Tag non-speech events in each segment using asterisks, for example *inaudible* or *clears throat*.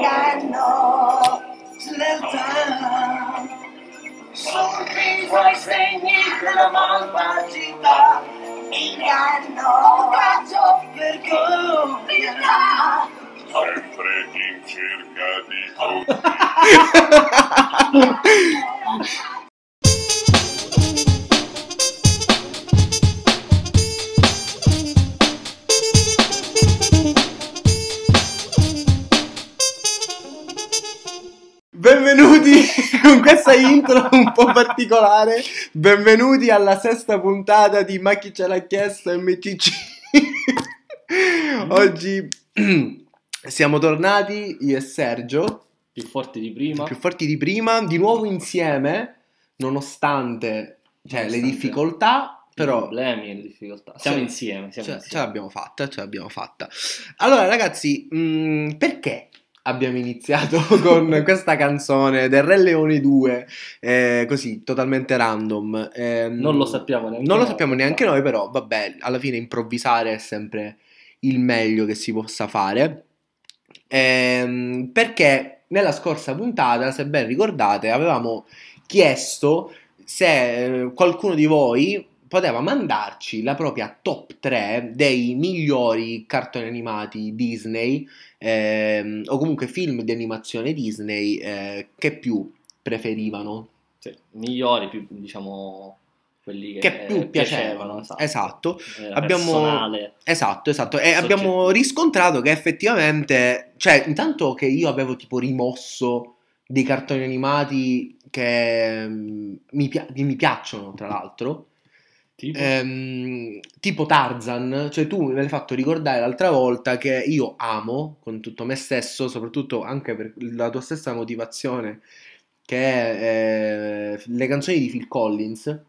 inganno slerta sul viso i segni della malvagità inganno odio vergogna sempre in cerca di *laughs* tutti. *laughs* Benvenuti *laughs* con questa intro un po' particolare. Benvenuti alla sesta puntata di Ma chi ce l'ha chiesto MCC. Oggi *clears throat* siamo tornati io e Sergio, più forti di prima. più forti di prima, di nuovo insieme, nonostante, cioè, le Nonostante difficoltà, però problemi e le difficoltà. Siamo Sì. insieme, siamo ce, ce insieme. l'abbiamo fatta, ce l'abbiamo fatta. Allora, ragazzi, mh, perché abbiamo iniziato *laughs* con questa canzone del Re Leone 2, eh, così, totalmente random? Ehm, Non lo sappiamo neanche Non lo noi, sappiamo però. neanche noi, però, vabbè, alla fine improvvisare è sempre il meglio che si possa fare. Ehm, perché nella scorsa puntata, se ben ricordate, avevamo chiesto se eh, qualcuno di voi poteva mandarci la propria top 3 dei migliori cartoni animati Disney ehm, o comunque film di animazione Disney eh, che più preferivano, Sì, migliori, più, diciamo, quelli che, che più piacevano. esatto. Esatto. Eh, Abbiamo- personale. Esatto, esatto. E Soggettivo. abbiamo riscontrato che effettivamente, cioè, intanto che io avevo tipo rimosso dei cartoni animati che mm, mi, che mi piacciono, tra l'altro, Tipo? ehm, tipo Tarzan, cioè tu me l'hai fatto ricordare l'altra volta che io amo con tutto me stesso, soprattutto anche per la tua stessa motivazione, che è eh, le canzoni di Phil Collins,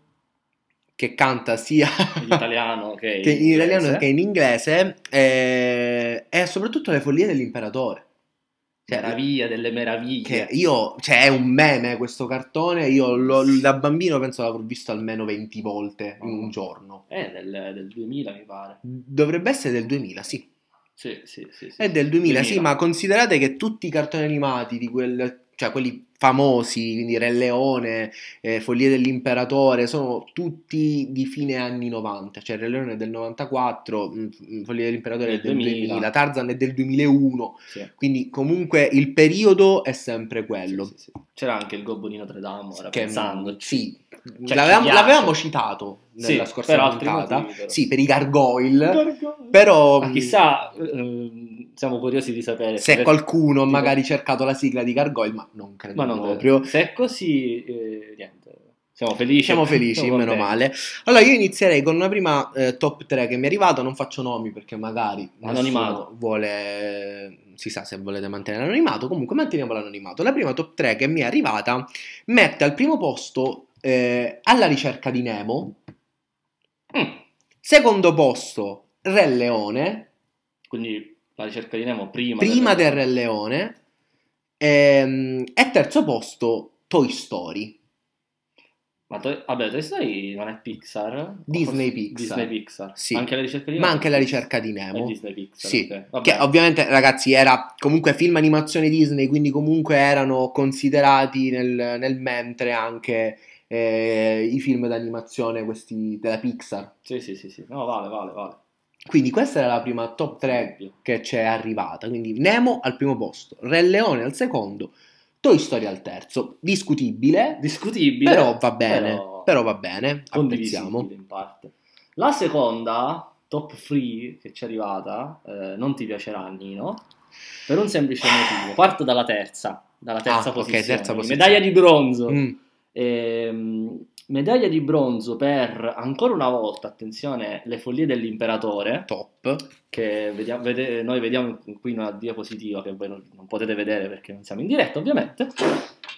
che canta sia in italiano *laughs* che, che in italiano inglese. che in inglese eh, e soprattutto le follie dell'imperatore Cioè, Meraviglia delle meraviglie. che io cioè è un meme questo cartone io lo- da bambino penso l'avrò visto almeno 20 volte in un giorno È del, del 2000 mi pare. dovrebbe essere del 2000 sì Sì, sì, sì. sì. è del 2000, sì 2000. ma considerate che tutti i cartoni animati di quel cioè quelli famosi, quindi Re Leone, eh, Follie dell'Imperatore, sono tutti di fine anni 90, cioè Re Leone è del 94, mh, mh, Follie dell'Imperatore è Del del 2000. 2000, Tarzan è del 2001, Sì. quindi comunque il periodo è sempre quello. Sì, sì. C'era anche il Gobbo di Notre Dame, ora Che, pensando. sì, Cioè, l'avevamo, l'avevamo citato nella scorsa puntata, motivi, sì, per i gargoyle, però Ma mh, chissà, ehm, siamo curiosi di sapere se per- qualcuno ha tipo- magari cercato la sigla di gargoyle, ma non credo Ma non proprio. credo. Se è così, eh, niente. Siamo felici. Siamo felici, Siamo meno male. Allora, io inizierei con una prima eh, top 3 che mi è arrivata. Non faccio nomi perché magari Anonimato. vuole. Si sa se volete mantenere l'anonimato. Comunque, manteniamo l'anonimato. La prima top 3 che mi è arrivata mette al primo posto eh, Alla ricerca di Nemo. Mm. Secondo posto Re Leone. Quindi la ricerca di Nemo prima, Prima del Re Leone. Ehm, e terzo posto Toy Story. Ma Toy- vabbè, Toy Story non è Pixar? Disney Pixar. Disney Pixar. Sì. Anche la ricerca di Ma Nemo? anche la ricerca di Nemo. Disney Pixar. Sì, ok. Vabbè. Che ovviamente, ragazzi, era comunque film animazione Disney, quindi comunque erano considerati nel, nel mentre anche eh, i film d'animazione, questi della Pixar. Sì, sì, sì, sì. No, vale, vale, vale. Quindi questa era la prima top 3 che ci è arrivata. Quindi Nemo al primo posto, Re Leone al secondo, Toy Story al terzo. Discutibile, Discutibile. però va bene. però Però, va bene, apprezziamo. in parte. La seconda, top 3, che ci è arrivata, eh, non ti piacerà, Nino, per un semplice motivo. Parto dalla terza, dalla terza Ah, posizione. terza quindi posizione. Medaglia di bronzo. Mm, Ehm, medaglia di bronzo per, ancora una volta, attenzione, le follie dell'imperatore, top. che vediamo- vede- noi vediamo qui una diapositiva che voi non, non potete vedere perché non siamo in diretta, ovviamente.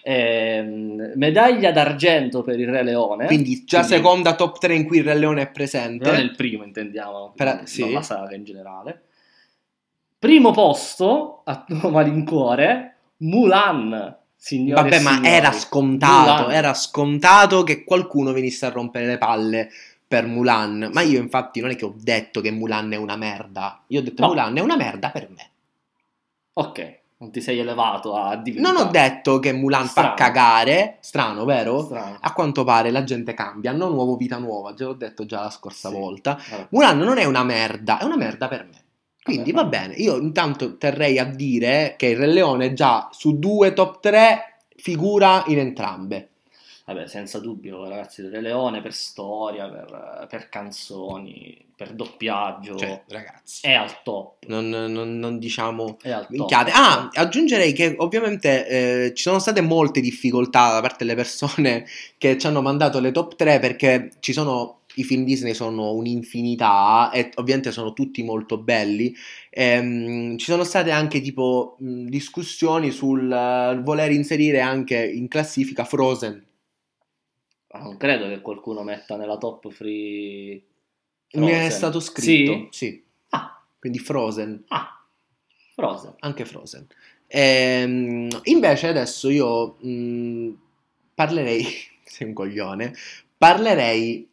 Ehm, medaglia d'argento per il Re Leone. Quindi già Quindi- seconda top 3 in cui il Re Leone è presente. non è il primo, intendiamo, Per- non sì. la saga in generale. Primo posto a *laughs* malincuore, Mulan. Signore Vabbè, ma signori. era scontato, Mulan. era scontato che qualcuno venisse a rompere le palle per Mulan. Ma io infatti non è che ho detto che Mulan è una merda. Io ho detto No. Mulan è una merda per me. Ok, Non ti sei elevato a divinità. Non ho detto che Mulan Strano. fa cagare, strano, vero? Strano. A quanto pare la gente cambia, hanno nuovo vita nuova, te l'ho detto già la scorsa Sì. volta. Vabbè. Mulan non è una merda, è una merda per me. Quindi va bene, io intanto terrei a dire che il Re Leone già su due top 3 figura in entrambe. Vabbè, senza dubbio, ragazzi, del Re Leone per storia, per, per canzoni, per doppiaggio, Cioè, ragazzi, è al top. non, non- non diciamo minchiate. Ah, aggiungerei che ovviamente eh, ci sono state molte difficoltà da parte delle persone *laughs* che ci hanno mandato le top 3 perché ci sono i film Disney sono un'infinità e ovviamente sono tutti molto belli. Ehm, ci sono state anche tipo discussioni sul eh, voler inserire anche in classifica Frozen. Non credo che qualcuno metta nella top free. Mi è Frozen. stato scritto, Sì? sì. Ah, Quindi Frozen. ah, Frozen. anche Frozen. Ehm, invece adesso io mh, parlerei, *laughs* sei un coglione, parlerei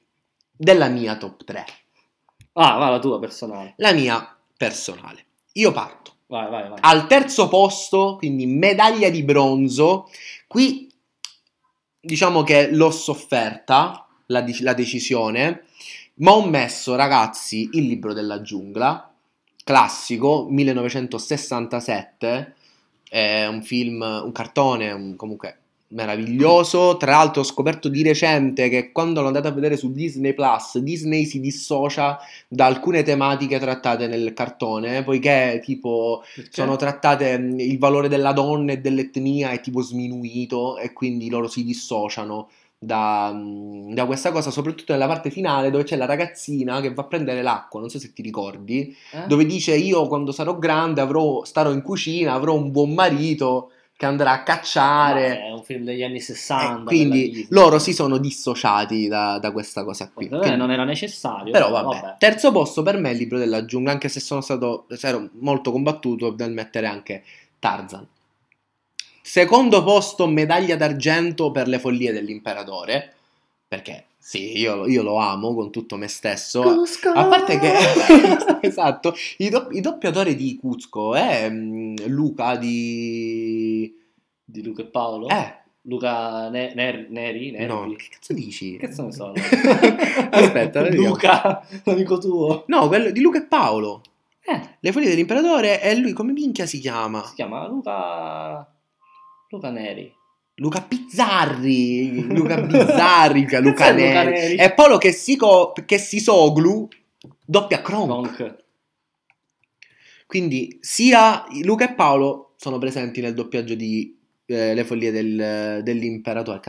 della mia top 3, Ah, va la tua personale. la mia personale. Io parto. Vai, vai, vai. Al terzo posto, quindi medaglia di bronzo, qui diciamo che l'ho sofferta la, la decisione, ma ho messo ragazzi il libro della giungla, classico, 1967, è un film, un cartone, un- comunque meraviglioso. Tra l'altro ho scoperto di recente che quando l'ho andato a vedere su Disney Plus, Disney si dissocia da alcune tematiche trattate nel cartone, poiché tipo Perché? sono trattate il valore della donna e dell'etnia è tipo sminuito e quindi loro si dissociano da, da questa cosa, soprattutto nella parte finale dove c'è la ragazzina che va a prendere l'acqua, non so se ti ricordi, Eh? dove dice io quando sarò grande avrò, starò in cucina, avrò un buon marito che andrà a Ma cacciare. È un film degli anni E 60. della quindi loro si sono dissociati da, da questa cosa qui. Che- non era necessario. però vabbè. terzo posto per me è il libro della giungla, anche se sono stato ero molto combattuto nel mettere anche Tarzan. Secondo posto, medaglia d'argento per le follie dell'imperatore, perché sì, io, io lo amo con tutto me stesso. A parte che, *laughs* esatto, i, do- i doppiatori di Cuzco è mm, Luca di... Di Luca e Paolo? Eh, Luca Ne- Ner- Neri? Nervi? no, che cazzo dici? Che cazzo ne so? *laughs* Aspetta. Luca, l'amico tuo. No, quello di Luca e Paolo. Eh, Le foglie dell'imperatore e lui come minchia si chiama? si chiama Luca... Luca Neri. Luca Pizzarri, *laughs* Luca Bizzarri, Luca, Luca Neri. Neri? E poi lo che si, co- che si soglu doppia Kronk. Kronk. Quindi sia Luca e Paolo sono presenti nel doppiaggio di eh, Le follie del- dell'imperatore.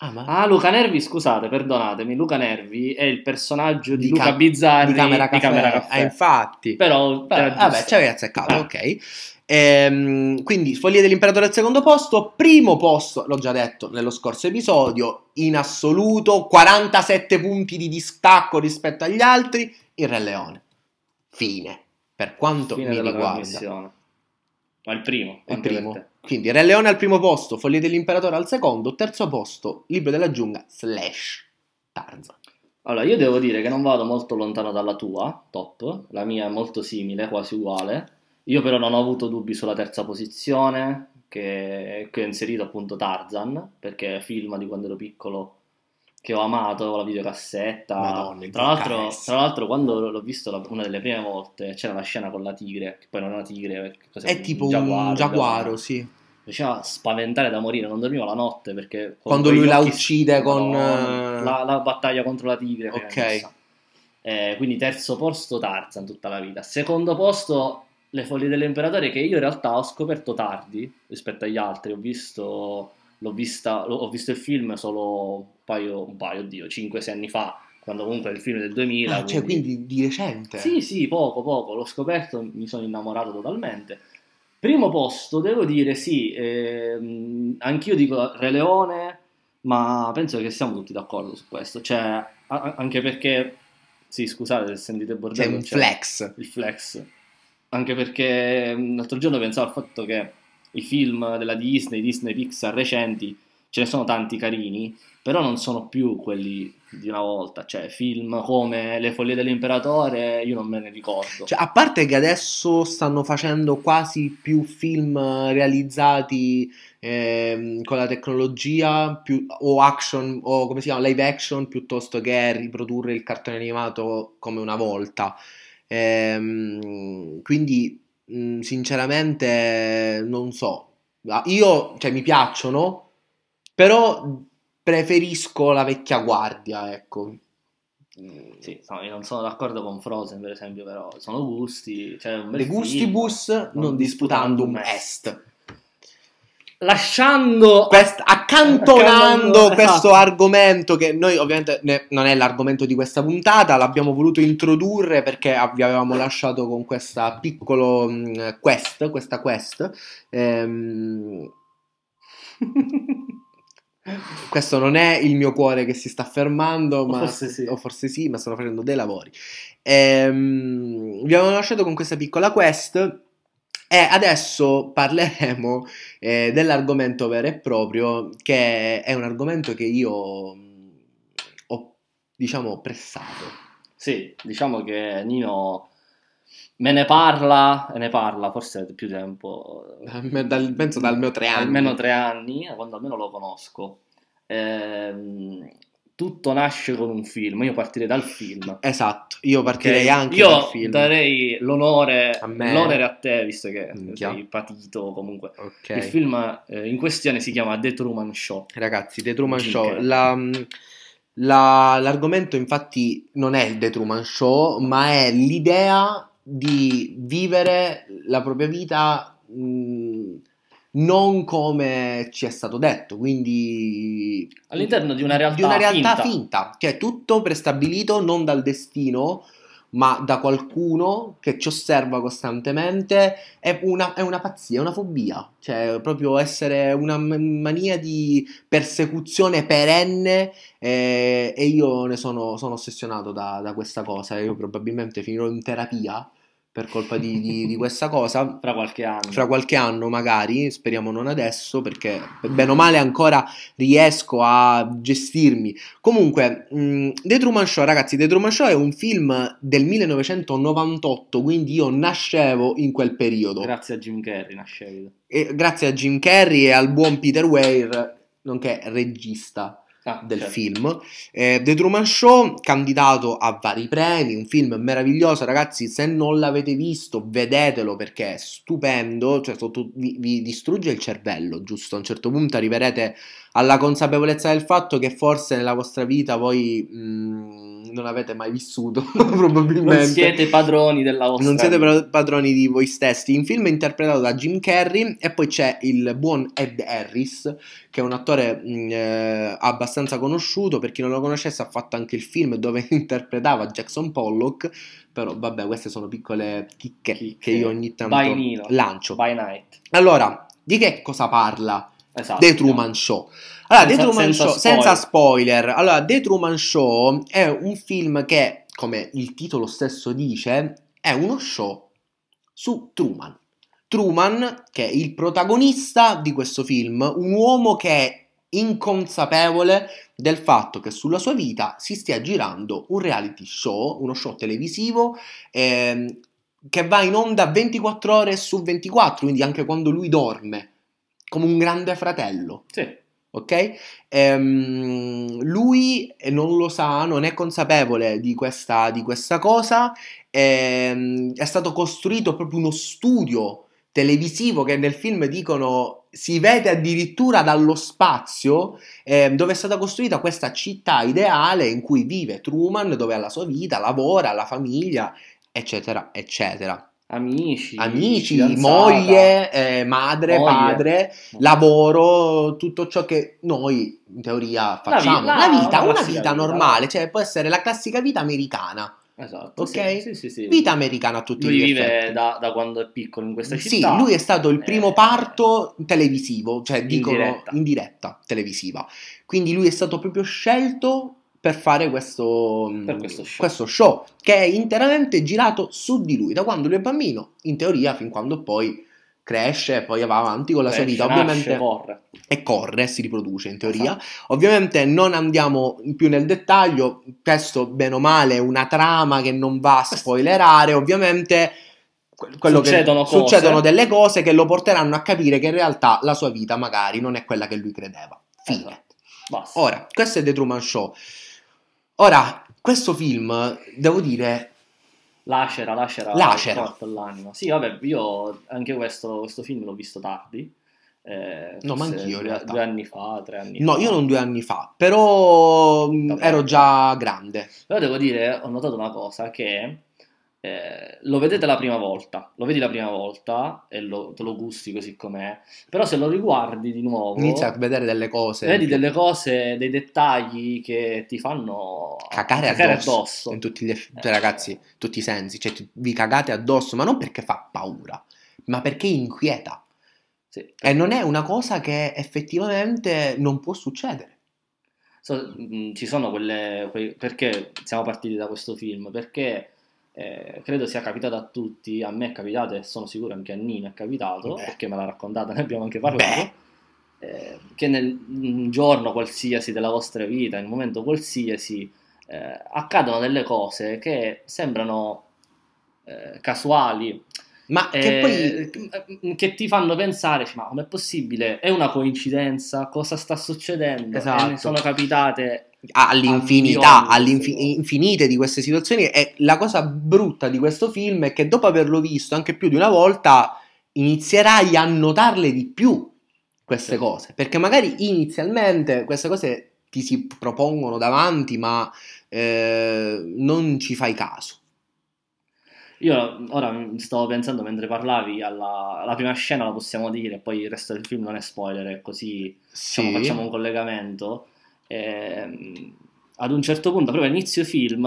Ah, ma Ah, Luca Nervi, scusate, perdonatemi. Luca Nervi è il personaggio di, Di Luca Ca- Bizzarri di Camera Caffè. Camera Caffè. Eh, infatti. Però, era vabbè, ci avevi azzeccato, Ah. ok. Ehm, quindi Follie dell'Imperatore al secondo posto, primo posto, l'ho già detto nello scorso episodio, in assoluto 47 punti di distacco rispetto agli altri, il Re Leone. Fine. Per quanto Fine mi riguarda. Ma il primo. Il primo. Quindi Re Leone al primo posto, Follie dell'Imperatore al secondo, terzo posto, Libro della giungla, slash Tarzan. Allora, io devo dire che non vado molto lontano dalla tua, top. La mia è molto simile, quasi uguale. Io però non ho avuto dubbi sulla terza posizione, che, che ho inserito appunto Tarzan, perché film di quando ero piccolo che ho amato, la videocassetta. Madonna, tra, l'altro, tra l'altro, quando l'ho visto la- una delle prime volte, c'era la scena con la tigre, che poi non è una tigre? È tipo un giaguaro, sì. Faceva spaventare da morire, non dormivo la notte perché Quando lui la uccide con, la, la battaglia contro la tigre. Ok. Eh, quindi terzo posto Tarzan tutta la vita. Secondo posto Le Follie dell'Imperatore che io in realtà ho scoperto tardi rispetto agli altri. Ho visto, l'ho vista, ho visto il film solo un paio, un paio, oddio, 5-6 anni fa, quando comunque è il film del 2000. Ah, cioè, quindi di recente. Sì, sì, poco, poco. L'ho scoperto, mi sono innamorato totalmente. Primo posto, devo dire, sì, ehm, anch'io dico Re Leone, ma penso che siamo tutti d'accordo su questo. Cioè, a- anche perché, sì, scusate se sentite C'è bordello, un c'è flex. il flex. Anche perché l'altro giorno pensavo al fatto che i film della Disney, Disney Pixar recenti, ce ne sono tanti carini, però non sono più quelli di una volta, cioè film come Le follie dell'imperatore io non me ne ricordo. Cioè, a parte che adesso stanno facendo quasi più film realizzati ehm, con la tecnologia più- o action o come si chiama live action piuttosto che riprodurre il cartone animato come una volta. Ehm, quindi, mh, sinceramente, non so. Io, cioè, mi piacciono, però preferisco la vecchia guardia, ecco. Mm, Sì, no, io non sono d'accordo con Frozen, per esempio, però sono gusti. Cioè un bel film, gustibus non disputandum est. Lasciando Quest- accantonando Accantonando, questo esatto. argomento che noi ovviamente ne- non è l'argomento di questa puntata, l'abbiamo voluto introdurre perché vi avevamo lasciato con questa piccolo mh, quest, questa quest. Ehm, *laughs* questo non è il mio cuore che si sta fermando, O ma forse sì. o forse sì, ma stanno facendo dei lavori. Ehm, vi avevamo lasciato con questa piccola quest. E adesso parleremo eh, dell'argomento vero e proprio, che è un argomento che io mh, ho, diciamo, pressato. Sì, diciamo che Nino me ne parla e ne parla forse più tempo, Dal- dal- penso dal mio tre anni. almeno tre anni, quando almeno lo conosco. Ehm, tutto nasce con un film, io partirei dal film. Esatto, io partirei Ok? anche Io dal film. darei l'onore A l'onere a te, visto che Minchia. sei patito comunque. Ok. Il film eh, in questione si chiama The Truman Show. Ragazzi, The Truman Jim Show. La- la- l'argomento infatti non è il The Truman Show, ma è l'idea di vivere la propria vita mh, non come ci è stato detto, quindi All'interno di una realtà di una realtà finta. finta, che è tutto prestabilito non dal destino, ma da qualcuno che ci osserva costantemente. È una, è una pazzia, è una fobia, cioè proprio essere una mania di persecuzione perenne. eh, e io ne sono, sono ossessionato da, da questa cosa. Io probabilmente finirò in terapia per colpa di, di- di questa cosa *laughs* Fra qualche anno. fra qualche anno magari, speriamo non adesso perché bene o male ancora riesco a gestirmi. Comunque, mh, The Truman Show, ragazzi, The Truman Show è un film del 1998, quindi io nascevo in quel periodo. Grazie a Jim Carrey nascevi. E grazie a Jim Carrey e al buon Peter Weir, nonché regista Ah, del certo. film. Eh, The Truman Show, candidato a vari premi, un film meraviglioso, ragazzi. Se non l'avete visto, vedetelo perché è stupendo. Cioè, vi, vi distrugge il cervello, giusto? A un certo punto arriverete alla consapevolezza del fatto che forse nella vostra vita voi mh, non avete mai vissuto, *laughs* probabilmente. Non siete padroni della vostra Non siete padroni di voi stessi. Il film è interpretato da Jim Carrey e poi c'è il buon Ed Harris, che è un attore mh, eh, abbastanza conosciuto. Per chi non lo conoscesse, ha fatto anche il film dove *laughs* interpretava Jackson Pollock. Però, vabbè, queste sono piccole chicche, Chicche. che io ogni tanto By Nino. lancio. By Night. Allora, di che cosa parla Esatto. The Truman Show. Allora, The Senza- Truman senza Show, spoiler. senza spoiler. Allora, The Truman Show è un film che, come il titolo stesso dice, è uno show su Truman. Truman, che è il protagonista di questo film, un uomo che è inconsapevole del fatto che sulla sua vita si stia girando un reality show, uno show televisivo ehm, che va in onda 24 ore su 24, quindi anche quando lui dorme, come un grande fratello Sì. ok? Ehm, lui eh, non lo sa, non è consapevole di questa, di questa cosa, ehm, è stato costruito proprio uno studio televisivo che nel film dicono si vede addirittura dallo spazio ehm, dove è stata costruita questa città ideale in cui vive Truman, dove ha la sua vita, lavora, la famiglia, eccetera, eccetera. Amici. Amici, moglie, eh, madre, Moglie. padre, lavoro, tutto ciò che noi in teoria La vi- facciamo. la- La, vita, una vita vita, normale, cioè può essere la classica vita americana, Esatto. ok? Sì, sì, sì, sì. Vita americana a tutti Lui gli vive effetti. da, da quando è piccolo in questa Sì, città. lui è stato il primo Eh, parto televisivo, cioè in dicono diretta. in diretta televisiva. Quindi lui è stato proprio scelto per fare questo, Per questo show. questo show, che è interamente girato su di lui, da quando lui è bambino, in teoria, fin quando poi cresce e poi va avanti con la sua Cresce, vita, nasce, ovviamente corre. e corre, si riproduce in teoria. Ovviamente non andiamo più nel dettaglio, questo bene o male è una trama che non va a spoilerare, ovviamente que- quello che- Succedono cose. succedono delle cose che lo porteranno a capire che in realtà la sua vita magari non è quella che lui credeva. Fine. Esatto. Ora, questo è The Truman Show. Ora, questo film, devo dire, Lacera, lacera, Lacera. l'anima. Sì, vabbè, io anche questo, questo film l'ho visto tardi. eh, No, ma anch'io in due, realtà. due anni fa, tre anni no, fa. io non due anni fa, però mh, Vabbè. ero già grande. Però devo dire, ho notato una cosa, che eh, lo vedete la prima volta, lo vedi la prima volta e lo- te lo gusti così com'è, però se lo riguardi di nuovo, Inizia a vedere delle cose. vedi delle cose, dei dettagli che ti fanno cacare addosso, in tutti gli eff- Eh, cioè, ragazzi, tutti i sensi, cioè vi cagate addosso, ma non perché fa paura, ma perché inquieta. sì. E non è una cosa che effettivamente non può succedere. So- mh, ci sono quelle, quei- perché siamo partiti da questo film? Perché eh, credo sia capitato a tutti, a me è capitato e sono sicuro anche a Nina è capitato, Beh. perché me l'ha raccontata, *laughs* ne abbiamo anche parlato, eh, che nel un giorno qualsiasi della vostra vita, in un momento qualsiasi, eh, accadono delle cose che sembrano eh, casuali, Ma che eh, poi che ti fanno pensare, dici, ma com'è possibile? È una coincidenza? Cosa sta succedendo? Esatto. Sono capitate all'infinità, all'infinite di queste situazioni e la cosa brutta di questo film è che dopo averlo visto anche più di una volta inizierai a notarle di più queste Sì. cose, perché magari inizialmente queste cose ti si propongono davanti ma eh, non ci fai caso. Io ora stavo pensando mentre parlavi alla, alla prima scena, la possiamo dire, poi il resto del film non è spoiler, è così diciamo, Sì. facciamo un collegamento. Ehm, ad un certo punto, proprio all'inizio film,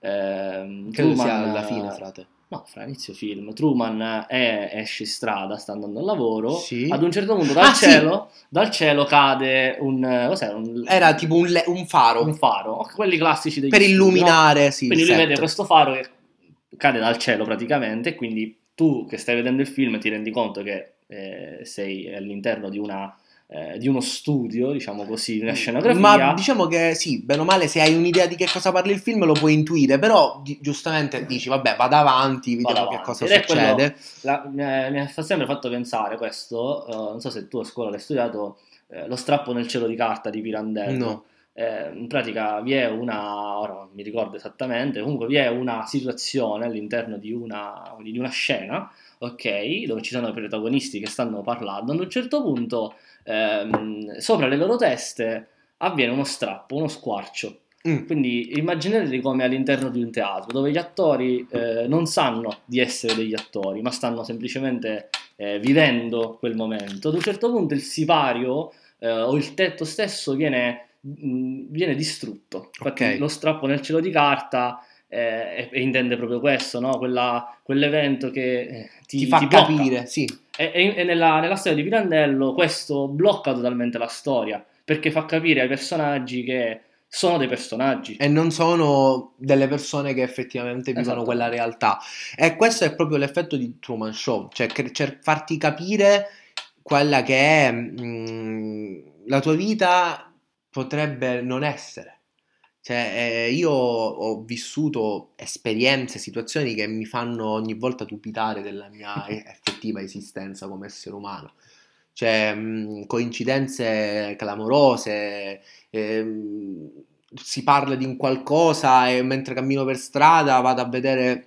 ehm, Credo Truman, alla fine, frate. No, fra inizio film, Truman è, esce in strada, sta andando al lavoro. Sì. Ad un certo punto dal, Ah, sì. cielo, dal cielo cade un? Un, Era tipo un, le- un faro un faro, quelli classici degli per no? illuminare, sì, Quindi lui set. vede questo faro che cade dal cielo praticamente, quindi tu che stai vedendo il film ti rendi conto che eh, sei all'interno di, una, eh, di uno studio, diciamo così, di una scenografia. Ma diciamo che sì, bene o male, se hai un'idea di che cosa parli il film lo puoi intuire, però di- giustamente dici, vabbè, vado avanti, vediamo Vado che avanti. cosa Ed è quello- succede. La- mi, ha, mi ha sempre fatto pensare questo, eh, non so se tu a scuola l'hai studiato, eh, lo strappo nel cielo di carta di Pirandello. No. Eh, in pratica vi è una, ora non mi ricordo esattamente, comunque vi è una situazione all'interno di una, di una scena, ok, dove ci sono i protagonisti che stanno parlando, ad un certo punto ehm, sopra le loro teste avviene uno strappo, uno squarcio. Mm. Quindi immaginatevi come all'interno di un teatro dove gli attori eh, non sanno di essere degli attori, ma stanno semplicemente eh, vivendo quel momento. Ad un certo punto il sipario eh, o il tetto stesso viene, mh, viene distrutto. Infatti Ok. lo strappo nel cielo di carta eh, e- intende proprio questo, no? Quella- quell'evento che eh, ti, Ti fa ti capire, sì. E, e- nella, nella storia di Pirandello questo blocca totalmente la storia, perché fa capire ai personaggi che sono dei personaggi. E non sono delle persone che effettivamente vivono Esatto. quella realtà. E questo è proprio l'effetto di Truman Show, cioè cer- farti capire quella che è mm, la tua vita potrebbe non essere. Cioè, eh, io ho vissuto esperienze, situazioni che mi fanno ogni volta dubitare della mia *laughs* effettiva esistenza come essere umano. Cioè, mh, coincidenze clamorose, ehm, si parla di un qualcosa e mentre cammino per strada vado a vedere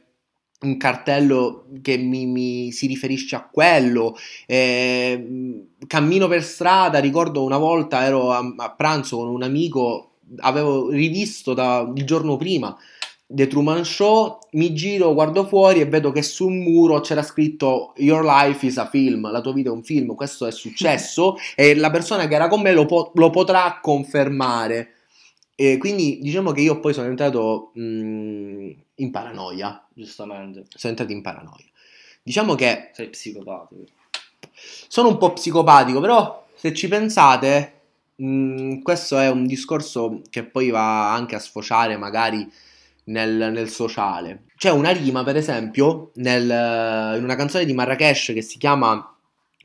un cartello che mi, mi si riferisce a quello. ehm, cammino per strada, ricordo una volta ero a, a pranzo con un amico, avevo rivisto da, il giorno prima The Truman Show, mi giro, guardo fuori e vedo che sul muro c'era scritto Your life is a film, la tua vita è un film, questo è successo *laughs* e la persona che era con me lo, po- lo potrà confermare. E quindi diciamo che io poi sono entrato mh, in paranoia, Giustamente, sono entrato in paranoia. Diciamo che sei psicopatico. sono un po' psicopatico, però se ci pensate, mh, questo è un discorso che poi va anche a sfociare magari nel, nel sociale. C'è una rima, per esempio, nel- in una canzone di Marrakesh che si chiama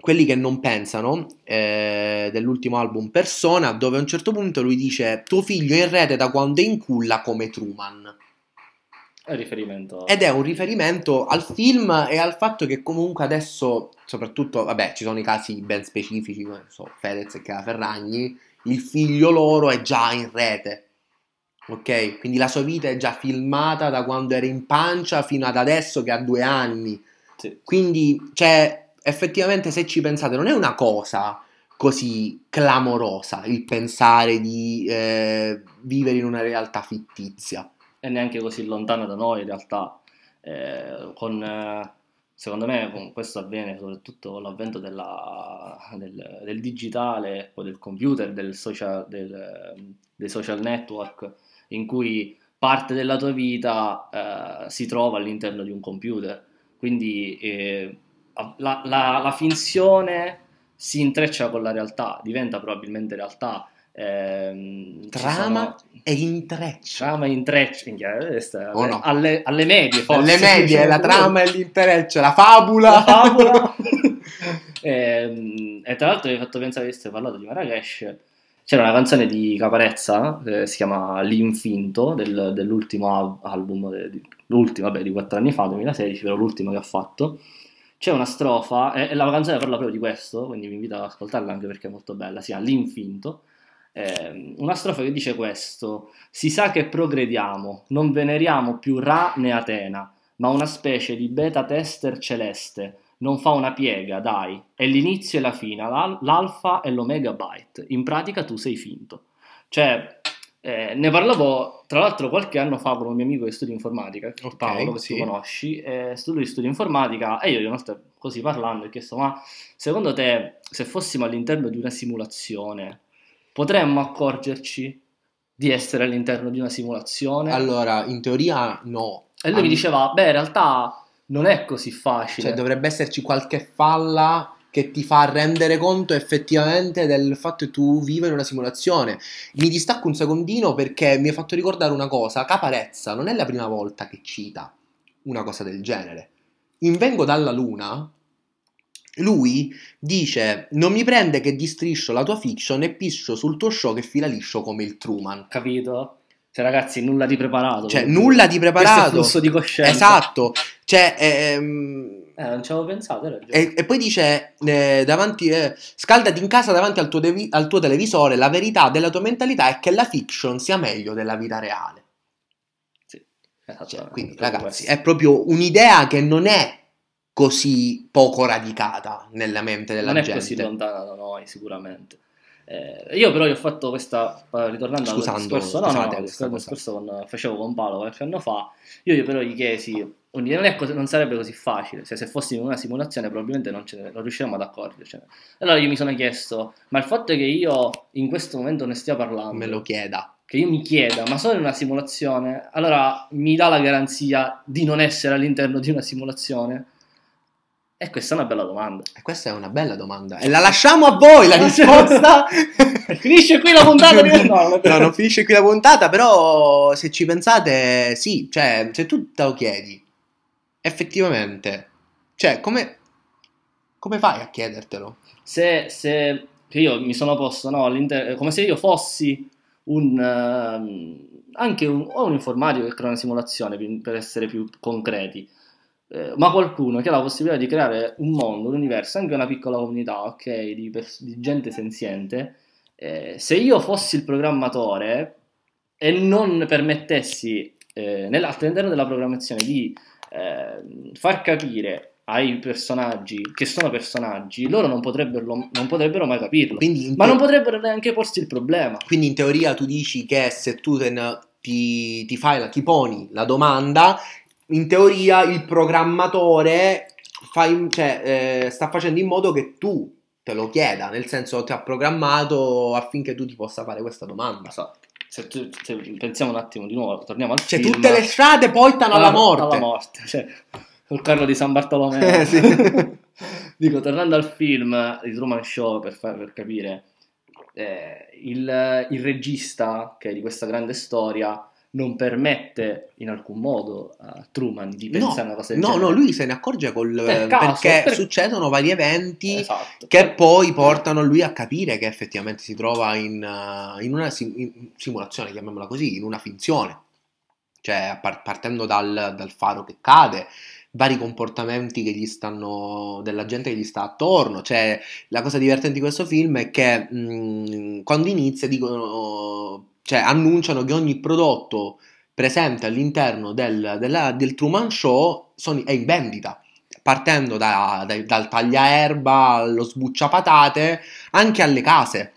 quelli che non pensano eh, dell'ultimo album Persona, dove a un certo punto lui dice tuo figlio è in rete da quando è in culla come Truman. Riferimento. Ed è un riferimento al film e al fatto che comunque adesso, soprattutto, vabbè, ci sono i casi ben specifici, come so, Fedez e Chiara Ferragni, il figlio loro è già in rete. Ok? Quindi la sua vita è già filmata da quando era in pancia fino ad adesso che ha due anni. Sì. Quindi, cioè, effettivamente se ci pensate, non è una cosa così clamorosa il pensare di eh, vivere in una realtà fittizia. E neanche così lontana da noi in realtà. Eh, con, eh, secondo me con questo avviene soprattutto con l'avvento della- del, del digitale, poi del computer, del social, del- dei social network, in cui parte della tua vita eh, si trova all'interno di un computer. Quindi eh, la, la- la finzione si intreccia con la realtà, diventa probabilmente realtà. Ci Trama sono- e intreccio. Trama e intreccio, minchia, questa- O no? alle, alle medie forse. Le medie, la trama e l'intreccio, la fabula. La favola. *laughs* Ehm, e, tra l'altro mi hai fatto pensare, visto che parlato di Marrakesh, c'era una canzone di Caparezza che si chiama L'Infinto, del- dell'ultimo al- album, di, l'ultimo, vabbè, di quattro anni fa, 2016, però l'ultimo che ha fatto. C'è una strofa, e, e la canzone parla proprio di questo, quindi vi invito ad ascoltarla anche perché è molto bella, si chiama L'Infinto. Ehm, una strofa che dice questo: Si sa che progrediamo, non veneriamo più Ra né Atena, ma una specie di beta tester celeste. Non fa una piega, dai, è l'inizio e la fine, l'al- l'alfa e l'omega byte. In pratica tu sei finto. Cioè, eh, ne parlavo tra l'altro qualche anno fa con un mio amico che studia informatica, Ok, Paolo, che sì. tu conosci, eh, lui studia informatica e io una volta così parlando ho chiesto, ma secondo te se fossimo all'interno di una simulazione potremmo accorgerci di essere all'interno di una simulazione? Allora, in teoria no. e lui mi Al- diceva, beh in realtà non è così facile. Cioè, dovrebbe esserci qualche falla che ti fa rendere conto effettivamente del fatto che tu vivi in una simulazione. Mi distacco un secondino perché mi ha fatto ricordare una cosa. Caparezza non è la prima volta che cita una cosa del genere. In Vengo dalla Luna, lui dice: Non mi prende che distriscio la tua fiction e piscio sul tuo show che fila liscio come il Truman. capito? Cioè, ragazzi, nulla di preparato. Cioè, nulla di Questo è preparato. di coscienza. Esatto. Cioè, ehm, Eh, non ci avevo pensato, hai ragione. E, e poi dice eh, davanti, eh, scaldati in casa davanti al tuo, devi- al tuo televisore. La verità della tua mentalità è che la fiction sia meglio della vita reale. Sì, esatto, Cioè, quindi, ragazzi, questo. è proprio un'idea che non è così poco radicata nella mente della non è gente. così lontana da noi, sicuramente. Eh, io però io ho fatto questa, ritornando Scusando, al discorso, no, scusate no, no, cosa. discorso con, facevo con Paolo qualche anno fa, io, io però gli chiesi, quindi non, è così- non sarebbe così facile, cioè se fossimo in una simulazione probabilmente non, ce ne, non riusciremmo ad accorgercene. Allora io mi sono chiesto, ma il fatto che io in questo momento ne stia parlando, Me lo chieda. che io mi chieda, ma sono in una simulazione, allora mi dà la garanzia di non essere all'interno di una simulazione? E questa è una bella domanda. E questa è una bella domanda. E la lasciamo a voi la *laughs* risposta. Finisce qui la puntata di- *laughs* no, non. No, finisce qui la puntata, però se ci pensate, sì, cioè, se tu te lo chiedi, effettivamente, cioè, come, come fai a chiedertelo? se, se io mi sono posto no, come se io fossi un ehm, anche un, o un informatico che crea una simulazione per essere più concreti eh, ma qualcuno che ha la possibilità di creare un mondo, un universo, anche una piccola comunità, ok, di, pers- di gente senziente, eh, se io fossi il programmatore e non permettessi eh, all'interno della programmazione di eh, far capire ai personaggi che sono personaggi, loro non potrebbero, non potrebbero mai capirlo. In, Ma te- non potrebbero neanche porsi il problema. quindi in teoria tu dici che se tu te ne- ti, ti fai la, ti poni la domanda, in teoria il programmatore fa in- cioè, eh, sta facendo in modo che tu te lo chieda, nel senso ti ha programmato affinché tu ti possa fare questa domanda. Esatto. Se, se pensiamo un attimo di nuovo, torniamo al Cioè, film. tutte le strade portano alla morte. Alla morte, cioè, col carro di San Bartolomeo. *laughs* Eh, sì. *laughs* Dico, tornando al film di Truman Show, per, far- per capire, eh, il, il regista che è di questa grande storia non permette in alcun modo a Truman di pensare a una cosa del No, genere. no, lui se ne accorge col, Per caso, perché per- succedono vari eventi Esatto. che poi portano lui a capire che effettivamente si trova in, uh, in una sim- in- simulazione, chiamiamola così, in una finzione. Cioè, par- partendo dal, dal faro che cade, vari comportamenti che gli stanno, della gente che gli sta attorno. Cioè, la cosa divertente di questo film è che mh, quando inizia dicono, cioè, annunciano che ogni prodotto presente all'interno del, della- del Truman Show sono- è in vendita. Partendo da- dai- dal tagliaerba allo sbucciapatate, anche alle case.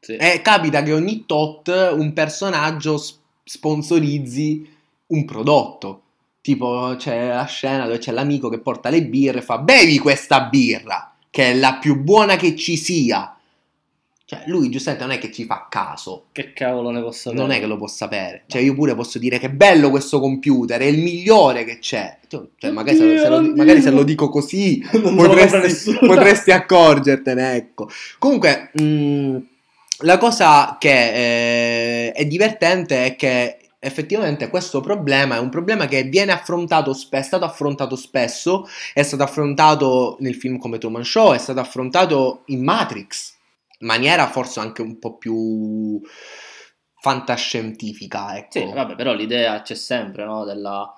Sì. E capita che ogni tot un personaggio sponsorizzi un prodotto. Tipo c'è la scena dove c'è l'amico che porta le birre e fa bevi questa birra, che è la più buona che ci sia. Cioè lui giustamente non è che ci fa caso, Che cavolo ne posso non è che lo può sapere. Cioè io pure posso dire che è bello questo computer, è il migliore che c'è. Cioè, magari, se, lo- se lo, Oddio, magari se lo oddio. dico così *laughs* potresti, potresti accorgertene, ecco. Comunque, mh, la cosa che eh, è divertente è che effettivamente questo problema è un problema che viene affrontato, spe- è stato affrontato spesso, è stato affrontato nel film come Truman Show, è stato affrontato in Matrix, maniera forse anche un po' più fantascientifica, ecco. Sì, vabbè, però l'idea c'è sempre, no? Della,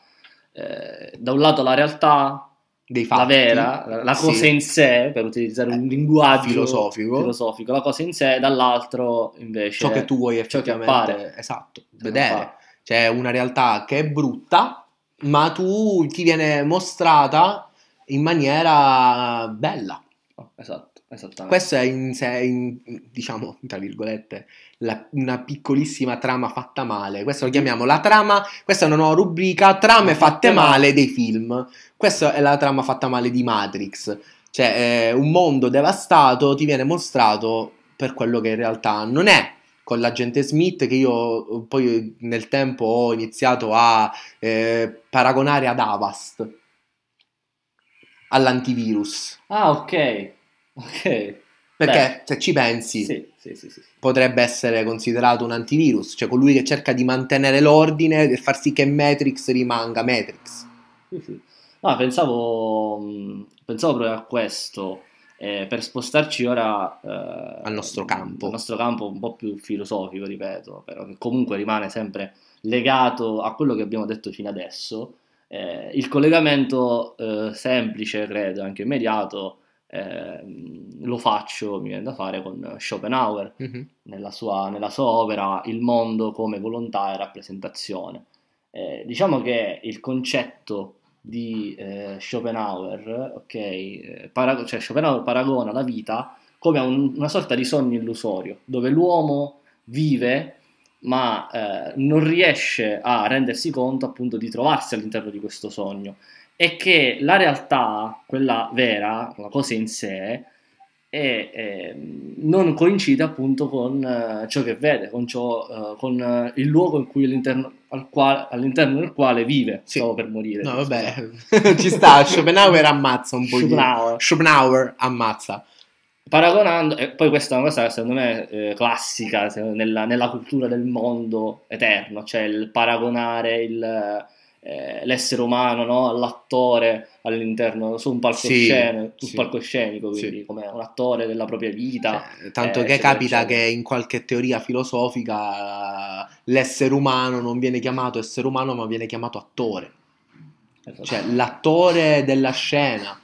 eh, da un lato la realtà, dei fatti. la vera, la, cosa Sì. in sé, per utilizzare un linguaggio filosofico. filosofico, la cosa in sé, dall'altro invece ciò che tu vuoi ciò che effettivamente appare. esatto, Ciò che vedere. C'è una realtà che è brutta, ma tu ti viene mostrata in maniera bella. Oh, esatto, esattamente. Questa è in sé, in- diciamo, tra virgolette, la- una piccolissima trama fatta male. Questa lo chiamiamo la trama, questa è una nuova rubrica, trame fatte male. dei film. Questa è la trama fatta male di Matrix. Cioè, eh, un mondo devastato ti viene mostrato per quello che in realtà non è. Con l'agente Smith, che io poi nel tempo ho iniziato a eh, paragonare ad Avast, all'antivirus. Ah, ok. Ok. Perché se ci pensi, Sì, sì, sì, potrebbe essere considerato un antivirus, cioè colui che cerca di mantenere l'ordine e far sì che Matrix rimanga Matrix. *laughs* No, pensavo, mh, pensavo proprio a questo, eh, per spostarci ora eh, Al nostro campo. Al nostro campo un po' più filosofico, ripeto, però che comunque rimane sempre legato a quello che abbiamo detto fino adesso. Eh, il collegamento eh, semplice, credo, anche immediato, eh, lo faccio, mi viene da fare con Schopenhauer Mhm. nella sua, nella sua opera Il mondo come volontà e rappresentazione. Eh, diciamo che il concetto di eh, Schopenhauer, ok, eh, parago- cioè Schopenhauer paragona la vita come un- una sorta di sogno illusorio, dove l'uomo vive ma eh, non riesce a rendersi conto appunto di trovarsi all'interno di questo sogno e che la realtà, quella vera, la cosa in sé, è, è- non coincide appunto con eh, ciò che vede, con, ciò, eh, con eh, il luogo in cui all'interno, al quale- all'interno del quale vive. Sì. Stavo per morire. No, vabbè, *laughs* ci sta, Schopenhauer ammazza un po'. Schopenhauer. Schopenhauer ammazza. Paragonando, e poi questa è una cosa secondo me eh, classica nella, nella cultura del mondo eterno, cioè il paragonare il, eh, l'essere umano no, all'attore all'interno su un palcoscenico, Sì, sì. palcoscenico quindi Sì. come un attore della propria vita. Cioè, tanto eh, che capita che in qualche teoria filosofica l'essere umano non viene chiamato essere umano, ma viene chiamato attore. Esatto. Cioè, l'attore della scena.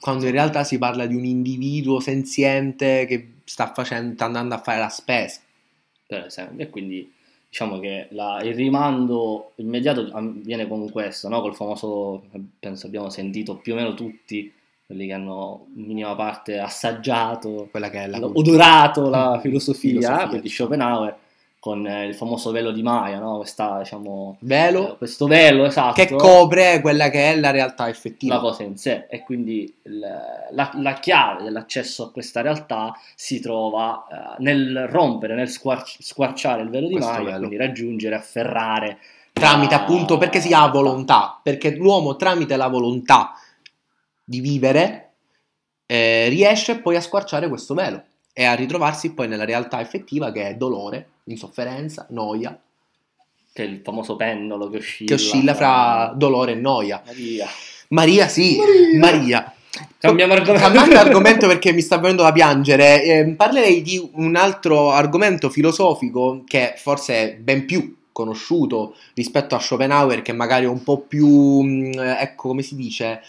Quando in realtà si parla di un individuo senziente che sta, facendo, sta andando a fare la spesa. per esempio, e quindi diciamo che la- il rimando immediato avviene con questo, no? col famoso, penso abbiamo sentito più o meno tutti quelli che hanno in minima parte assaggiato, Quella che è la odorato la filosofia, Filosofia. quindi Schopenhauer, con eh, il famoso velo di Maya, no? Questa, diciamo, eh, velo questo velo esatto, che copre quella che è la realtà effettiva. la cosa in sé e quindi il- la, la chiave dell'accesso a questa realtà si trova eh, nel rompere, nel squarci- squarciare il velo di Questo Maya, velo. quindi raggiungere, afferrare tramite la- appunto perché si ha volontà, perché l'uomo tramite la volontà di vivere eh, riesce poi a squarciare questo velo e a ritrovarsi poi nella realtà effettiva che è dolore, insofferenza, noia. Che è il famoso pendolo che oscilla. che oscilla fra dolore e noia. Maria. Maria, sì, Maria. Maria. Cambiamo argomento. Cambiando *laughs* argomento perché mi sta venendo da piangere, eh, parlerei di un altro argomento filosofico che forse è ben più conosciuto rispetto a Schopenhauer, che magari è un po' più, mh, ecco come si dice,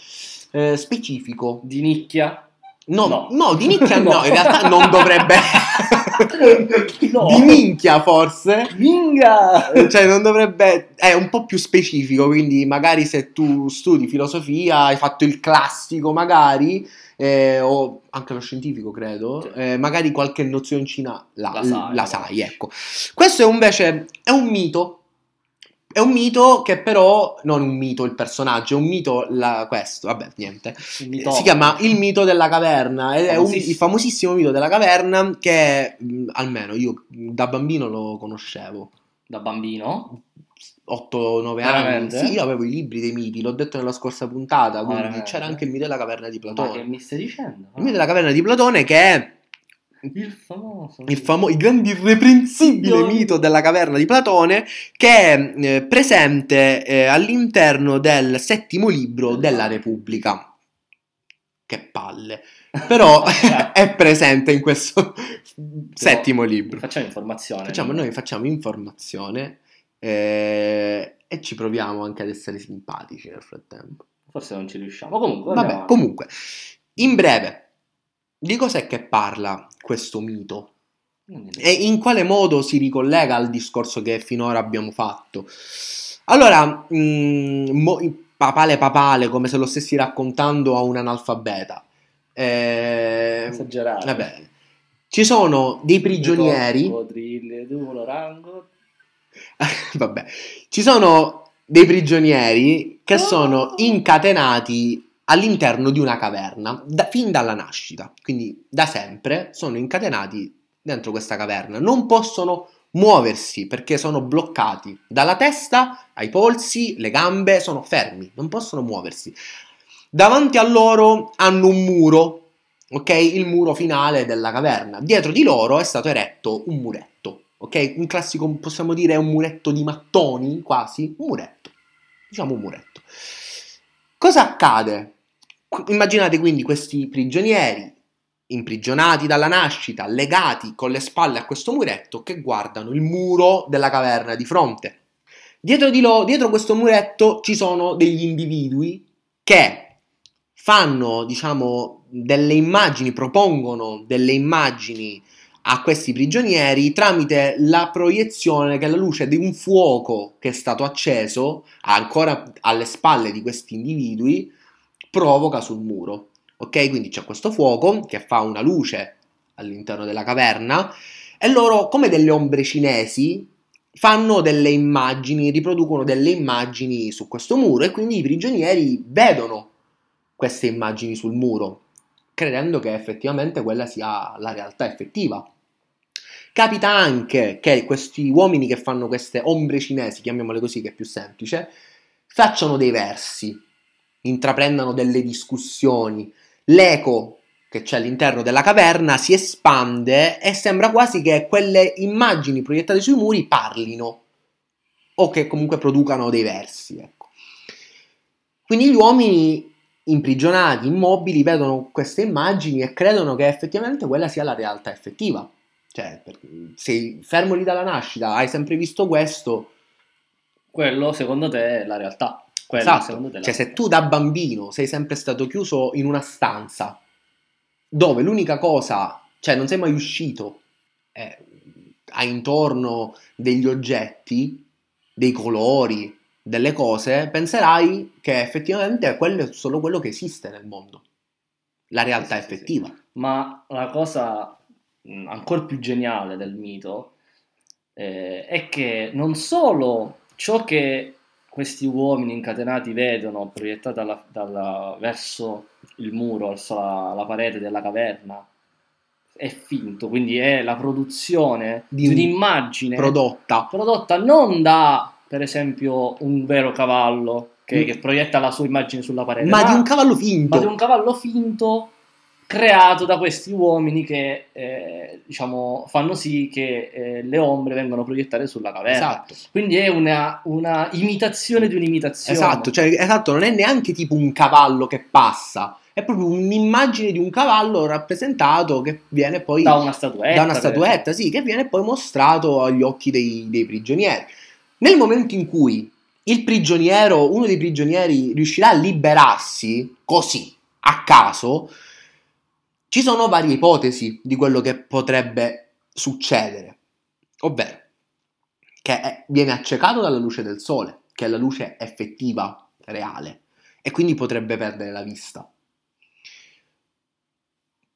eh, specifico. Di nicchia. No, No. no, di nicchia *laughs* no, No. in realtà non dovrebbe... *laughs* No. Di minchia forse. Minga! Cioè, non dovrebbe. È un po' più specifico. Quindi, magari se tu studi filosofia, hai fatto il classico, magari, eh, o anche lo scientifico, credo. Eh, magari qualche nozioncina la, La sai, la sai, ecco. Questo è invece è un mito. È un mito che però, non un mito il personaggio, è un mito la- questo, vabbè, niente. Si chiama Il mito della caverna, ed è un- il famosissimo mito della caverna che mh, almeno io da bambino lo conoscevo. Da bambino. 8-9 anni. Sì, io avevo i libri dei miti, l'ho detto nella scorsa puntata, quindi Veramente? c'era anche il mito della caverna di Ma che Platone. mi stai dicendo? Il mito della caverna di Platone che è Il famoso. il, famo- il grande irreprensibile No. mito della caverna di Platone che è eh, presente eh, all'interno del settimo libro della Repubblica. Che palle. Però *laughs* *laughs* è presente in questo settimo libro. Facciamo informazione. Facciamo, noi facciamo informazione eh, e ci proviamo anche ad essere simpatici nel frattempo. Forse non ci riusciamo. Comunque, Vabbè, comunque, in breve, di cos'è che parla questo mito? E in quale modo si ricollega al discorso che finora abbiamo fatto? Allora, mm, mo- papale papale, come se lo stessi raccontando a un analfabeta. Eh, Esagerato. vabbè, ci sono dei prigionieri. *laughs* Vabbè, ci sono dei prigionieri che Oh. sono incatenati all'interno di una caverna da- fin dalla nascita, quindi da sempre sono incatenati dentro questa caverna, non possono muoversi perché sono bloccati dalla testa ai polsi, le gambe sono fermi, non possono muoversi. Davanti a loro hanno un muro, ok? Il muro finale della caverna. Dietro di loro è stato eretto un muretto, ok? Un classico, possiamo dire, un muretto di mattoni, quasi, un muretto. Diciamo un muretto. Cosa accade? Immaginate quindi questi prigionieri imprigionati dalla nascita, legati con le spalle a questo muretto che guardano il muro della caverna di fronte. Dietro di loro, dietro questo muretto ci sono degli individui che fanno, diciamo, delle immagini, propongono delle immagini a questi prigionieri tramite la proiezione che la luce di un fuoco che è stato acceso ancora alle spalle di questi individui provoca sul muro. Ok? Quindi c'è questo fuoco che fa una luce all'interno della caverna e loro, come delle ombre cinesi, fanno delle immagini, riproducono delle immagini su questo muro e quindi i prigionieri vedono queste immagini sul muro, credendo che effettivamente quella sia la realtà effettiva. Capita anche che questi uomini che fanno queste ombre cinesi, chiamiamole così che è più semplice, facciano dei versi, intraprendano delle discussioni, l'eco che c'è all'interno della caverna si espande e sembra quasi che quelle immagini proiettate sui muri parlino o che comunque producano dei versi. Ecco. Quindi gli uomini imprigionati, immobili, vedono queste immagini e credono che effettivamente quella sia la realtà effettiva. Cioè, sei fermo lì dalla nascita, hai sempre visto questo. Quello secondo te è la realtà. Quello Esatto. Cioè, se tu da bambino sei sempre stato chiuso in una stanza dove l'unica cosa, cioè non sei mai uscito, eh, hai intorno degli oggetti, dei colori, delle cose, penserai che effettivamente quello è solo quello che esiste nel mondo, la realtà Sì, sì, sì. effettiva. Ma la cosa ancora più geniale del mito eh, è che non solo ciò che questi uomini incatenati vedono proiettato dalla- dalla- verso il muro, verso la, la parete della caverna, è finto, quindi è la produzione Di di, un un'immagine Prodotta. prodotta non da, per esempio, un vero cavallo che, Mm. che proietta la sua immagine sulla parete, Ma di un cavallo finto. ma di un cavallo finto creato da questi uomini che eh, diciamo fanno sì che eh, le ombre vengano proiettate sulla caverna. Esatto. Quindi è una, una imitazione di un'imitazione. Esatto, cioè, esatto, non è neanche tipo un cavallo che passa, è proprio un'immagine di un cavallo rappresentato che viene poi da una statuetta. da una statuetta, sì, che viene poi mostrato agli occhi dei, dei prigionieri. Nel momento in cui il prigioniero, uno dei prigionieri, riuscirà a liberarsi così, a caso, ci sono varie ipotesi di quello che potrebbe succedere. Ovvero, che viene accecato dalla luce del sole, che è la luce effettiva, reale, e quindi potrebbe perdere la vista.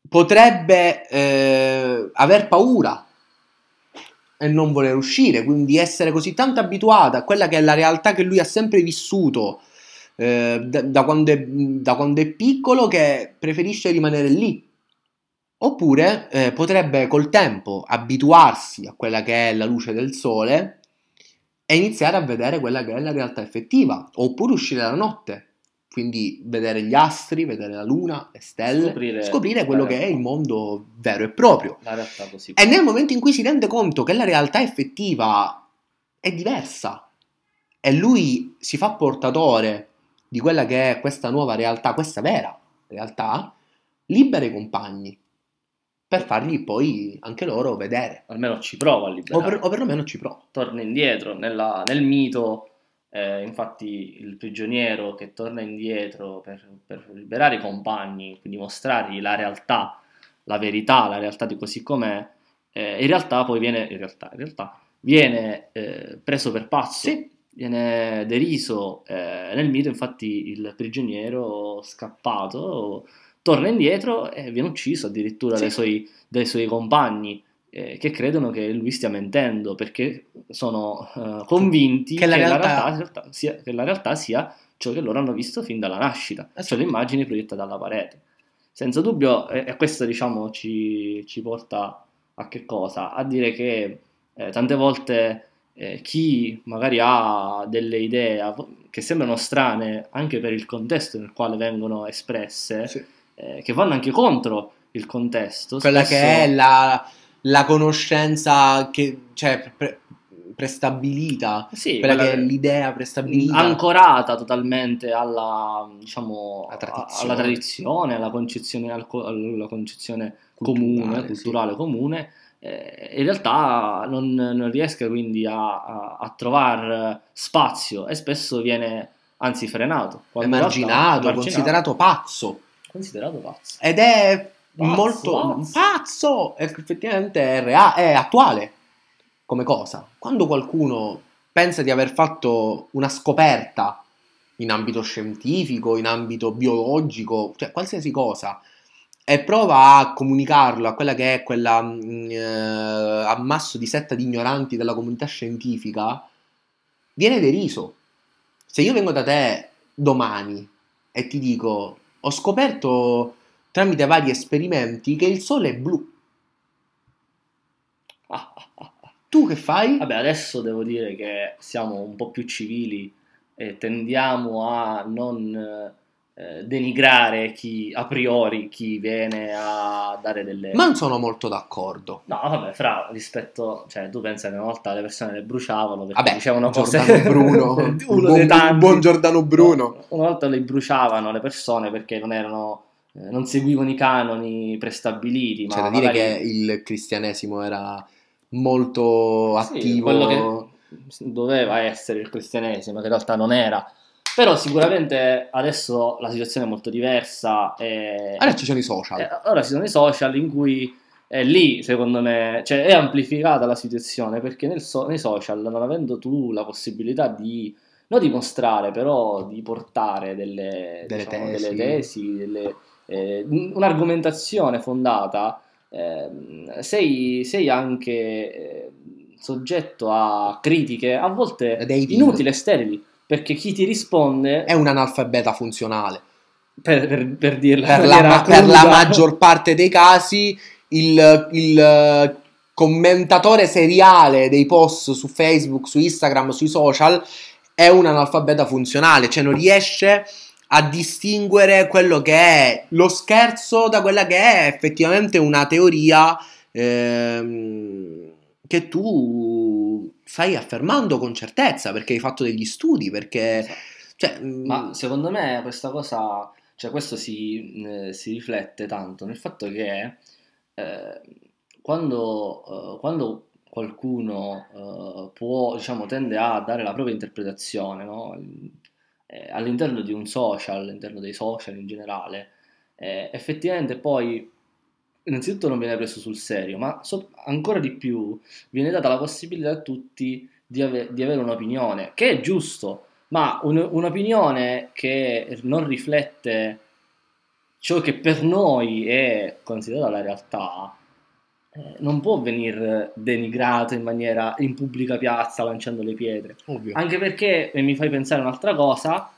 Potrebbe eh, aver paura e non voler uscire, quindi essere così tanto abituato a quella che è la realtà che lui ha sempre vissuto eh, da, da quando è, da quando è piccolo che preferisce rimanere lì. Oppure eh, potrebbe col tempo abituarsi a quella che è la luce del sole e iniziare a vedere quella che è la realtà effettiva, oppure uscire la notte, quindi vedere gli astri, vedere la luna, le stelle, Scoprire scoprire, quello che è il mondo vero e proprio. E nel momento in cui si rende conto che la realtà effettiva è diversa e lui si fa portatore di quella che è questa nuova realtà, questa vera realtà, libera i compagni per fargli poi anche loro vedere. Almeno ci prova a O, liberare. per- o perlomeno ci prova. torna indietro. Nella- nel mito, eh, infatti, il prigioniero che torna indietro per, per liberare i compagni, quindi mostrargli la realtà, la verità, la realtà di così com'è, eh, in realtà poi viene, in realtà, in realtà, viene eh, preso per pazzo. Sì. Viene deriso eh, nel mito, infatti, il prigioniero scappato torna indietro e viene ucciso addirittura Sì. dai, suoi, dai suoi compagni eh, che credono che lui stia mentendo perché sono eh, convinti Che che, la la realtà- realtà... realtà sia, che la realtà sia ciò che loro hanno visto fin dalla nascita, Esatto. cioè le immagini proiettate dalla parete. Senza dubbio, e, e questo diciamo ci, ci porta a che cosa? A dire che eh, tante volte eh, chi magari ha delle idee che sembrano strane anche per il contesto nel quale vengono espresse, Sì. Eh, che vanno anche contro il contesto. Quella spesso- che è la, la conoscenza che, cioè, pre- prestabilita, Sì, quella, quella che è l'idea prestabilita. ancorata totalmente alla, diciamo, tradizione. alla tradizione, alla concezione, al co- alla concezione Culturale, comune, sì. culturale comune. eh, in realtà non, non riesca quindi a, a, a trovare spazio e spesso viene anzi frenato, emarginato, considerato pazzo. Considerato pazzo. Ed è Pazzo, molto pazzo. pazzo, effettivamente è, rea- è attuale come cosa. Quando qualcuno pensa di aver fatto una scoperta in ambito scientifico, in ambito biologico, cioè qualsiasi cosa, e prova a comunicarlo a quella che è quella mm, eh, ammasso di setta di ignoranti della comunità scientifica, viene deriso. Se io vengo da te domani e ti dico ho scoperto tramite vari esperimenti che il sole è blu, Ah, ah, ah, ah. tu che fai? Vabbè, adesso devo dire che siamo un po' più civili e tendiamo a non eh, denigrare chi a priori chi viene a dare delle Ma non sono molto d'accordo. No, vabbè, fra rispetto, cioè tu pensa che una volta le persone le bruciavano perché Vabbè, dicevano cose Giordano Bruno, *laughs* uno buon, dei tanti. buon Giordano Bruno. No, una volta le bruciavano le persone perché non erano eh, non seguivano i canoni prestabiliti, ma C'è da dire magari- che il cristianesimo era molto Sì, attivo. quello che doveva essere il cristianesimo, che in realtà non era. Però sicuramente adesso la situazione è molto diversa. E, Adesso ci sono i social. e ora ci sono i social in cui è lì, secondo me, cioè è amplificata la situazione perché nel so- nei social, non avendo tu la possibilità di, non di mostrare, però di portare delle, Delle diciamo, tesi. delle tesi, delle, eh, un'argomentazione fondata, ehm, sei, sei anche eh, soggetto a critiche, a volte inutili e sterili, perché chi ti risponde, È un analfabeta funzionale. per, per, per dirla Per la, per la maggior parte dei casi, il, il, commentatore seriale dei post su Facebook, su Instagram, sui social è un analfabeta funzionale, cioè non riesce a distinguere quello che è lo scherzo da quella che è effettivamente una teoria ehm, che tu stai affermando con certezza perché hai fatto degli studi, perché... Esatto. Cioè, Ma secondo me questa cosa, cioè questo si, eh, si riflette tanto nel fatto che eh, quando, eh, quando qualcuno eh, può, diciamo, tende a dare la propria interpretazione, no? Eh, all'interno di un social, all'interno dei social in generale, eh, effettivamente poi innanzitutto non viene preso sul serio, ma so- ancora di più viene data la possibilità a tutti di, ave- di avere un'opinione, che è giusto, ma un- un'opinione che non riflette ciò che per noi è considerata la realtà, eh, non può venire denigrato in maniera in pubblica piazza lanciando le pietre. ovvio. Anche perché, e mi fai pensare un'altra cosa,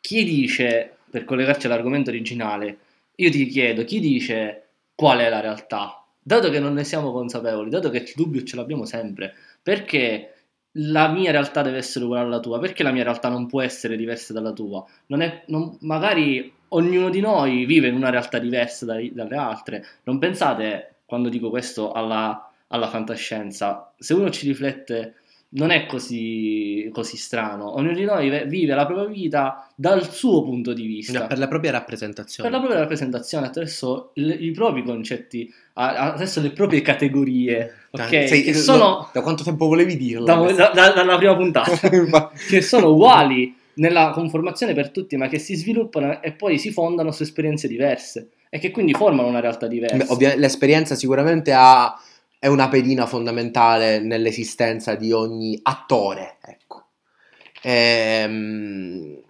chi dice, per collegarci all'argomento originale, io ti chiedo, chi dice qual è la realtà? Dato che non ne siamo consapevoli, dato che il dubbio ce l'abbiamo sempre, perché la mia realtà deve essere uguale alla tua? Perché la mia realtà non può essere diversa dalla tua? Non è, non- magari ognuno di noi vive in una realtà diversa dai- dalle altre. Non pensate, quando dico questo, alla, alla fantascienza. Se uno ci riflette, non è così, così strano. Ognuno di noi ve- vive la propria vita dal suo punto di vista. Per la propria rappresentazione. Per la propria rappresentazione, attraverso i propri concetti, attraverso le proprie categorie, ok? Sei- che sono Da quanto tempo volevi dirlo? da- da- dalla prima puntata, *laughs* che sono uguali nella conformazione per tutti, ma che si sviluppano e poi si fondano su esperienze diverse e che quindi formano una realtà diversa. Beh, ovvia- l'esperienza sicuramente ha- è una pedina fondamentale nell'esistenza di ogni attore. Ecco. Ehm,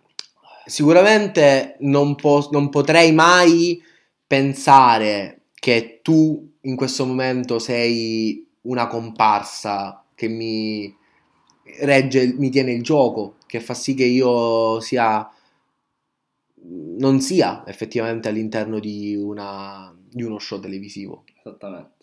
sicuramente non, po- non potrei mai pensare che tu in questo momento sei una comparsa che mi regge, mi tiene il gioco, che fa sì che io sia non sia effettivamente all'interno di, una, di uno show televisivo. Esattamente.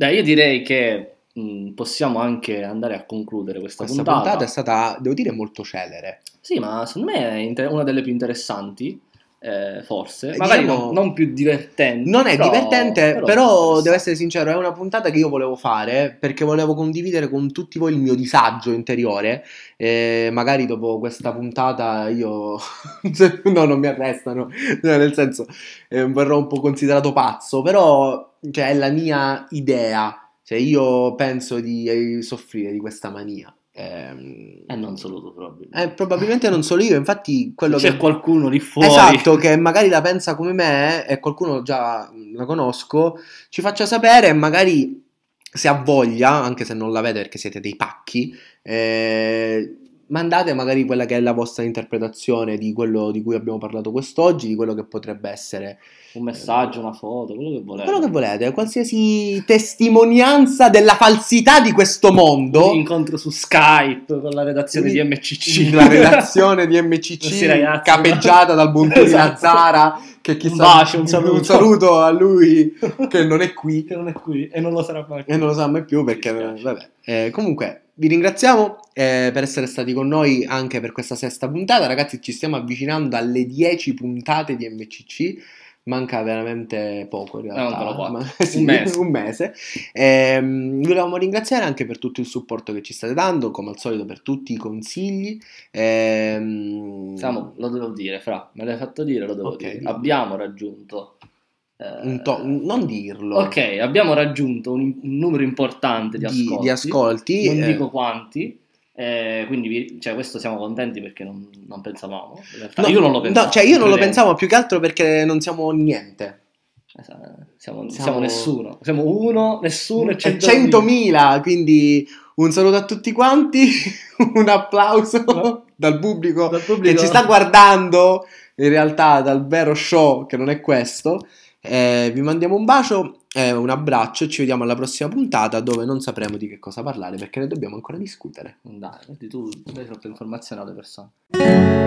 Dai, io direi che mh, possiamo anche andare a concludere questa, Questa puntata. puntata è stata, devo dire, molto celere. Sì, ma secondo me è inter- una delle più interessanti, eh, forse. Eh, Magari diciamo- non, non più divertenti. Non è però- divertente, però, interessante. devo essere sincero, è una puntata che io volevo fare perché volevo condividere con tutti voi il mio disagio interiore. E magari dopo questa puntata io... *laughs* no, non mi arrestano, Cioè, nel senso, eh, verrò un po' considerato pazzo, però cioè, è la mia idea. Cioè, io penso di eh, soffrire di questa mania. Ehm, E non solo tu, probabilmente. eh, probabilmente non solo io, infatti quello C'è che... qualcuno lì fuori. Esatto, che magari la pensa come me e qualcuno già la conosco, ci faccia sapere e magari se ha voglia, anche se non l'avete perché siete dei pacchi, eh, mandate magari quella che è la vostra interpretazione di quello di cui abbiamo parlato quest'oggi, di quello che potrebbe essere Un messaggio, una foto, quello che volete. quello che volete, qualsiasi testimonianza della falsità di questo mondo. Un incontro su Skype con la redazione di MCC. La redazione di *laughs* MCC ragazzi. capeggiata dal buon Esatto. Lazzara che chissà Un bacio, un saluto. un saluto a lui che non è qui *laughs* Che non è qui e non lo sarà mai. e non lo sa mai più perché vabbè. Eh, comunque vi ringraziamo eh, per essere stati con noi anche per questa sesta puntata ragazzi ci stiamo avvicinando alle 10 puntate di MCC manca veramente poco in realtà mancano quattro. Ma- *laughs* sì, Un mese. un mese. Vi volevamo ringraziare anche per tutto il supporto che ci state dando come al solito per tutti i consigli Ehm, Siamo, lo devo dire, Fra, me l'hai fatto dire, lo devo Ok, dire. dimmi. Abbiamo raggiunto... eh, un to- non dirlo Ok, abbiamo raggiunto un, un numero importante di ascolti. di ascolti Non eh, dico quanti, eh, quindi vi- cioè, questo siamo contenti perché non, non pensavamo. No, io non lo no, pensavo. cioè io non lo pensavo più che altro perché non siamo niente Siamo, Siamo- siamo nessuno. Siamo uno, nessuno e E 100.000. 100.000 quindi un saluto a tutti quanti *laughs* un applauso No. dal pubblico Dal che pubblico. ci sta guardando in realtà dal vero show che non è questo Eh, vi mandiamo un bacio e un abbraccio ci vediamo alla prossima puntata dove non sapremo di che cosa parlare perché ne dobbiamo ancora discutere Dai, tu dai troppe informazioni alle persone.